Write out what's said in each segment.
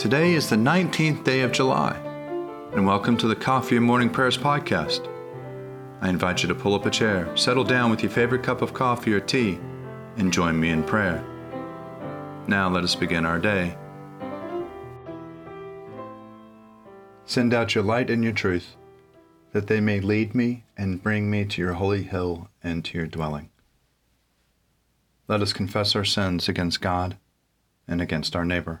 Today is the 19th day of July, and welcome to the Coffee and Morning Prayers podcast. I invite you to pull up a chair, settle down with your favorite cup of coffee or tea, and join me in prayer. Now let us begin our day. Send out your light and your truth, that they may lead me and bring me to your holy hill and to your dwelling. Let us confess our sins against God and against our neighbor.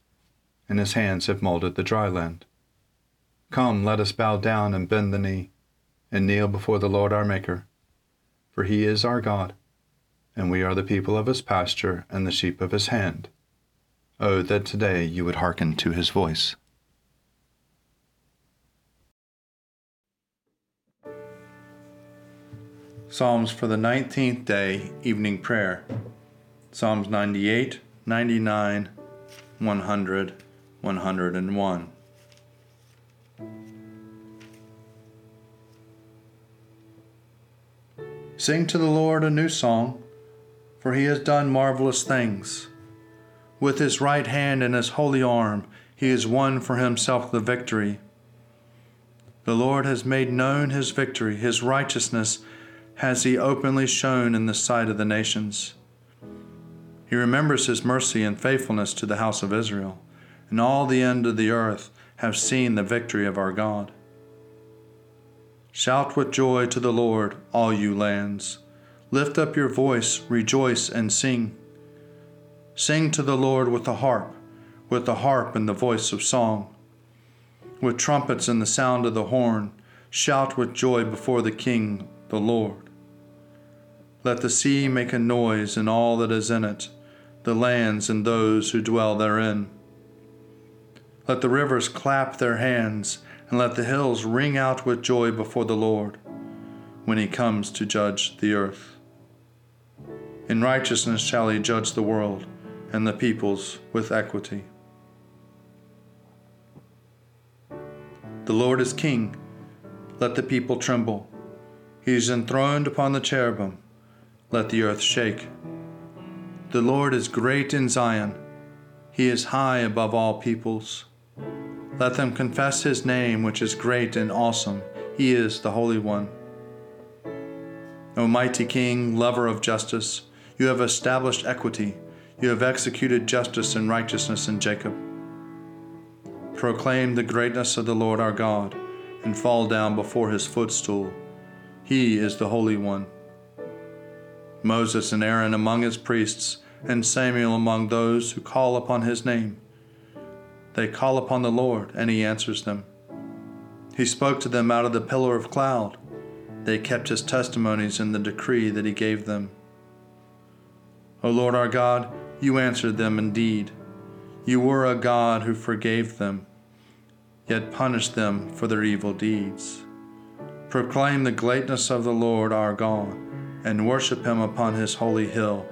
and his hands have molded the dry land. Come, let us bow down and bend the knee, and kneel before the Lord our Maker. For he is our God, and we are the people of his pasture and the sheep of his hand. Oh, that today you would hearken to his voice. Psalms for the 19th day, evening prayer. Psalms 98, 99, 100, 101. Sing to the Lord a new song, for he has done marvelous things. With his right hand and his holy arm, he has won for himself the victory. The Lord has made known his victory, his righteousness has he openly shown in the sight of the nations. He remembers his mercy and faithfulness to the house of Israel and all the end of the earth have seen the victory of our God. Shout with joy to the Lord, all you lands. Lift up your voice, rejoice, and sing. Sing to the Lord with the harp, with the harp and the voice of song. With trumpets and the sound of the horn, shout with joy before the King, the Lord. Let the sea make a noise and all that is in it, the lands and those who dwell therein. Let the rivers clap their hands, and let the hills ring out with joy before the Lord when he comes to judge the earth. In righteousness shall he judge the world and the peoples with equity. The Lord is king. Let the people tremble. He is enthroned upon the cherubim. Let the earth shake. The Lord is great in Zion. He is high above all peoples. Let them confess his name, which is great and awesome. He is the Holy One. O mighty King, lover of justice, you have established equity. You have executed justice and righteousness in Jacob. Proclaim the greatness of the Lord our God, and fall down before his footstool. He is the Holy One. Moses and Aaron among his priests, and Samuel among those who call upon his name. They call upon the Lord, and he answers them. He spoke to them out of the pillar of cloud. They kept his testimonies and the decree that he gave them. O Lord our God, you answered them indeed. You were a God who forgave them, yet punished them for their evil deeds. Proclaim the greatness of the Lord our God, and worship him upon his holy hill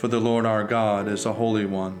for the Lord our God is a holy one.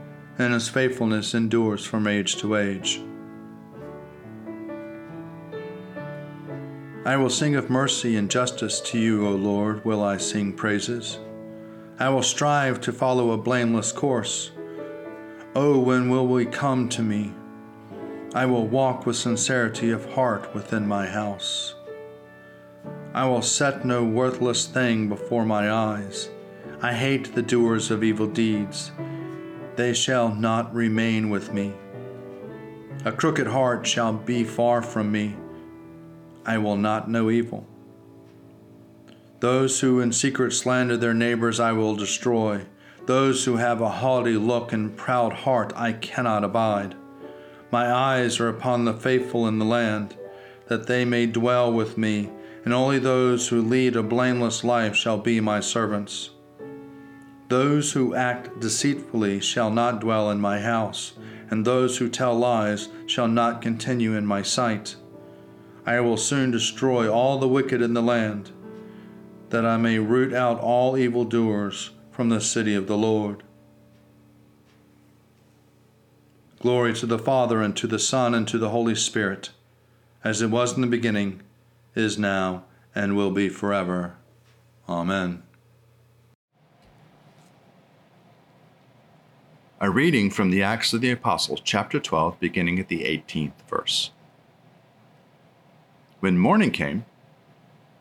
and his faithfulness endures from age to age. I will sing of mercy and justice to you, O Lord, will I sing praises. I will strive to follow a blameless course. Oh, when will we come to me? I will walk with sincerity of heart within my house. I will set no worthless thing before my eyes. I hate the doers of evil deeds. They shall not remain with me. A crooked heart shall be far from me. I will not know evil. Those who in secret slander their neighbors I will destroy. Those who have a haughty look and proud heart I cannot abide. My eyes are upon the faithful in the land, that they may dwell with me, and only those who lead a blameless life shall be my servants. Those who act deceitfully shall not dwell in my house, and those who tell lies shall not continue in my sight. I will soon destroy all the wicked in the land, that I may root out all evildoers from the city of the Lord. Glory to the Father, and to the Son, and to the Holy Spirit, as it was in the beginning, is now, and will be forever. Amen. A reading from the Acts of the Apostles, chapter 12, beginning at the 18th verse. When morning came,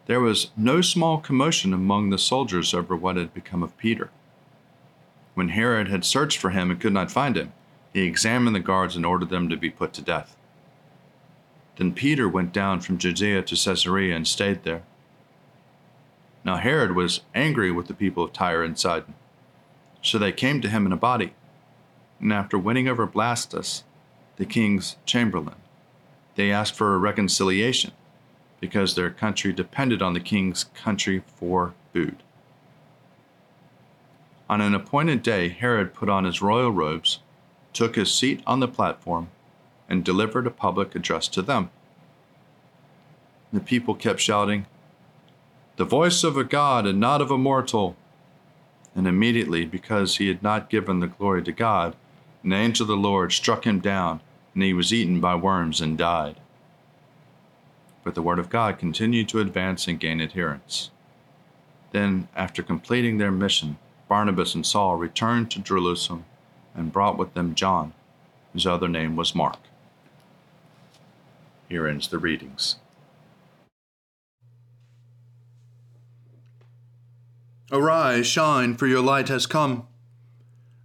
there was no small commotion among the soldiers over what had become of Peter. When Herod had searched for him and could not find him, he examined the guards and ordered them to be put to death. Then Peter went down from Judea to Caesarea and stayed there. Now Herod was angry with the people of Tyre and Sidon, so they came to him in a body and after winning over Blastus, the king's chamberlain, they asked for a reconciliation because their country depended on the king's country for food. On an appointed day, Herod put on his royal robes, took his seat on the platform, and delivered a public address to them. The people kept shouting, The voice of a God and not of a mortal. And immediately, because he had not given the glory to God, an angel of the Lord struck him down, and he was eaten by worms and died. But the word of God continued to advance and gain adherents. Then, after completing their mission, Barnabas and Saul returned to Jerusalem and brought with them John, whose other name was Mark. Here ends the readings. Arise, shine, for your light has come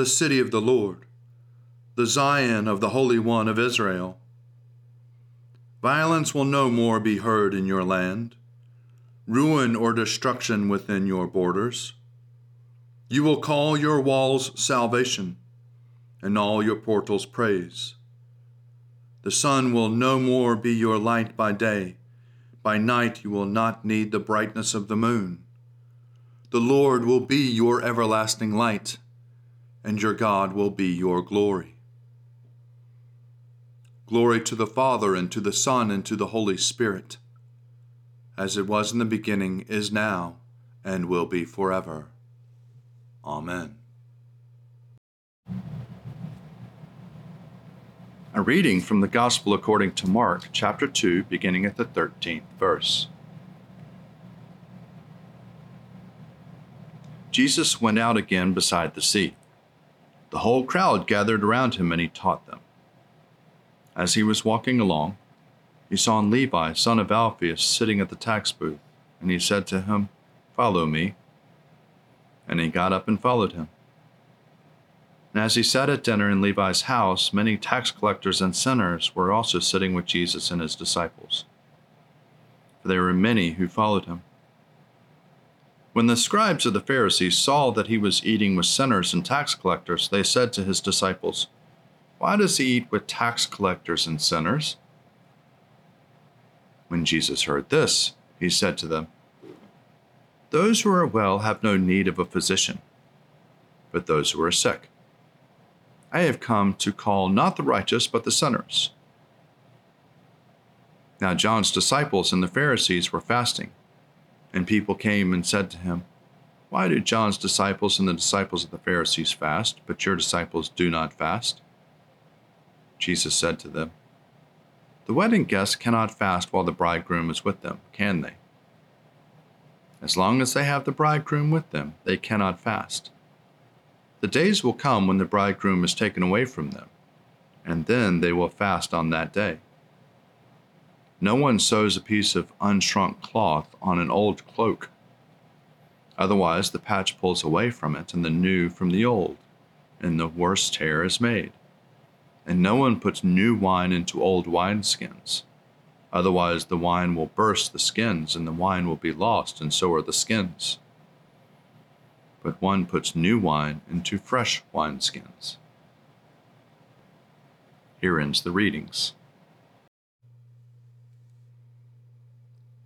the city of the Lord, the Zion of the Holy One of Israel. Violence will no more be heard in your land, ruin or destruction within your borders. You will call your walls salvation, and all your portals praise. The sun will no more be your light by day. By night you will not need the brightness of the moon. The Lord will be your everlasting light and your God will be your glory. Glory to the Father, and to the Son, and to the Holy Spirit, as it was in the beginning, is now, and will be forever. Amen. A reading from the Gospel according to Mark, chapter 2, beginning at the 13th verse. Jesus went out again beside the sea. The whole crowd gathered around him and he taught them. As he was walking along, he saw Levi, son of Alphaeus, sitting at the tax booth, and he said to him, Follow me. And he got up and followed him. And as he sat at dinner in Levi's house, many tax collectors and sinners were also sitting with Jesus and his disciples. For there were many who followed him. When the scribes of the Pharisees saw that he was eating with sinners and tax collectors, they said to his disciples, Why does he eat with tax collectors and sinners? When Jesus heard this, he said to them, Those who are well have no need of a physician, but those who are sick. I have come to call not the righteous, but the sinners. Now John's disciples and the Pharisees were fasting, and people came and said to him, Why do John's disciples and the disciples of the Pharisees fast, but your disciples do not fast? Jesus said to them, The wedding guests cannot fast while the bridegroom is with them, can they? As long as they have the bridegroom with them, they cannot fast. The days will come when the bridegroom is taken away from them, and then they will fast on that day. No one sews a piece of unshrunk cloth on an old cloak. Otherwise, the patch pulls away from it, and the new from the old, and the worse tear is made. And no one puts new wine into old wineskins. Otherwise, the wine will burst the skins, and the wine will be lost, and so are the skins but one puts new wine into fresh wineskins. Here ends the readings.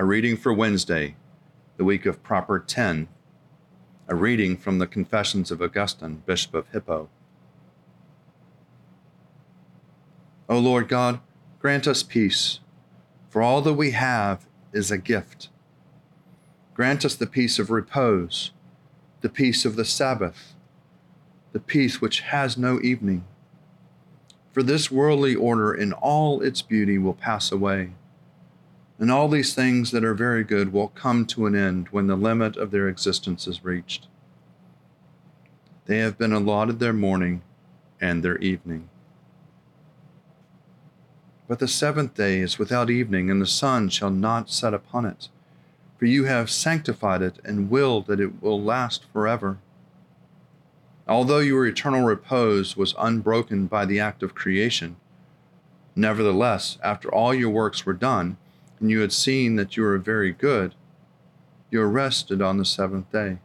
A reading for Wednesday, the week of Proper 10. A reading from the Confessions of Augustine, Bishop of Hippo. O Lord God, grant us peace, for all that we have is a gift Grant us the peace of repose, the peace of the Sabbath, the peace which has no evening. For this worldly order in all its beauty will pass away, and all these things that are very good will come to an end when the limit of their existence is reached. They have been allotted their morning and their evening. But the seventh day is without evening, and the sun shall not set upon it for you have sanctified it and willed that it will last forever. Although your eternal repose was unbroken by the act of creation, nevertheless, after all your works were done, and you had seen that you were very good, you rested on the seventh day.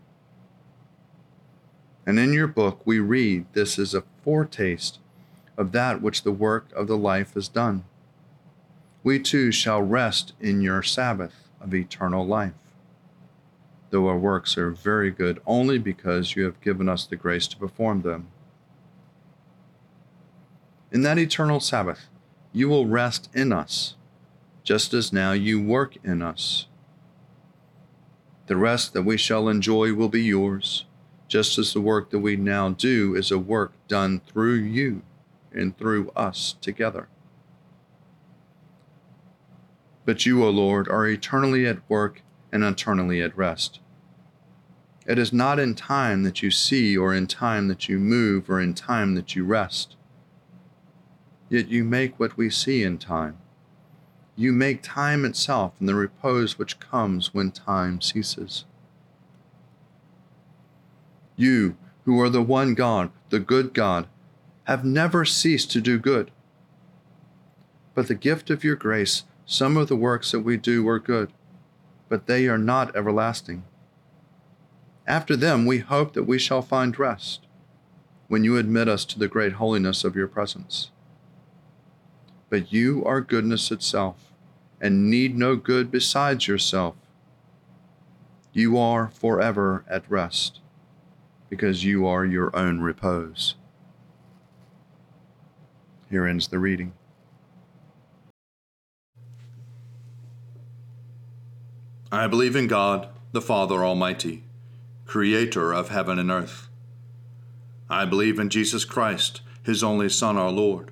And in your book we read this is a foretaste of that which the work of the life has done. We too shall rest in your Sabbath of eternal life. Though our works are very good only because you have given us the grace to perform them. In that eternal Sabbath, you will rest in us, just as now you work in us. The rest that we shall enjoy will be yours, just as the work that we now do is a work done through you and through us together. But you, O Lord, are eternally at work and eternally at rest. It is not in time that you see, or in time that you move, or in time that you rest. Yet you make what we see in time. You make time itself and the repose which comes when time ceases. You, who are the one God, the good God, have never ceased to do good. But the gift of your grace some of the works that we do were good, but they are not everlasting. After them, we hope that we shall find rest when you admit us to the great holiness of your presence. But you are goodness itself, and need no good besides yourself. You are forever at rest, because you are your own repose. Here ends the reading. I believe in God, the Father Almighty, creator of heaven and earth. I believe in Jesus Christ, his only Son, our Lord.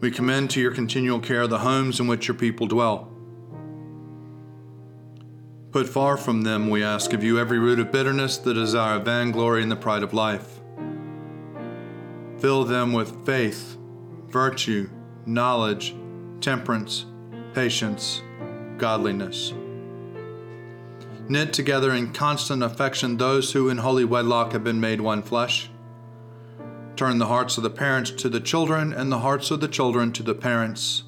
we commend to your continual care the homes in which your people dwell. Put far from them, we ask of you, every root of bitterness, the desire of vainglory, and the pride of life. Fill them with faith, virtue, knowledge, temperance, patience, godliness knit together in constant affection those who in holy wedlock have been made one flesh. Turn the hearts of the parents to the children, and the hearts of the children to the parents,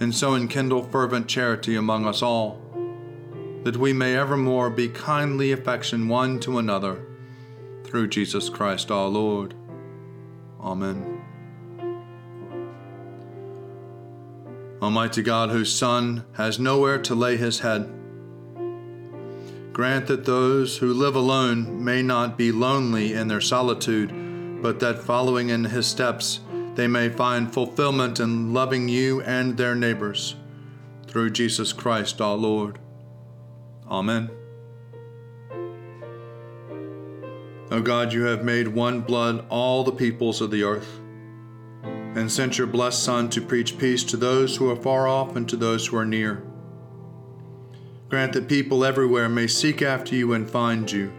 and so enkindle fervent charity among us all, that we may evermore be kindly affection one to another, through Jesus Christ our Lord. Amen. Almighty God, whose Son has nowhere to lay his head, Grant that those who live alone may not be lonely in their solitude, but that following in his steps, they may find fulfillment in loving you and their neighbors. Through Jesus Christ our Lord. Amen. O God, you have made one blood all the peoples of the earth, and sent your blessed Son to preach peace to those who are far off and to those who are near. Grant that people everywhere may seek after you and find you.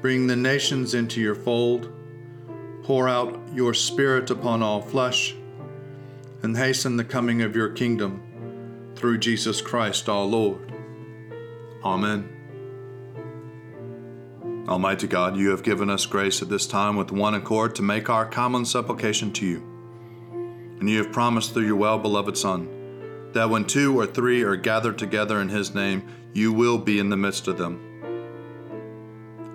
Bring the nations into your fold. Pour out your Spirit upon all flesh, and hasten the coming of your kingdom through Jesus Christ our Lord. Amen. Almighty God, you have given us grace at this time with one accord to make our common supplication to you. And you have promised through your well beloved Son that when two or three are gathered together in his name, you will be in the midst of them.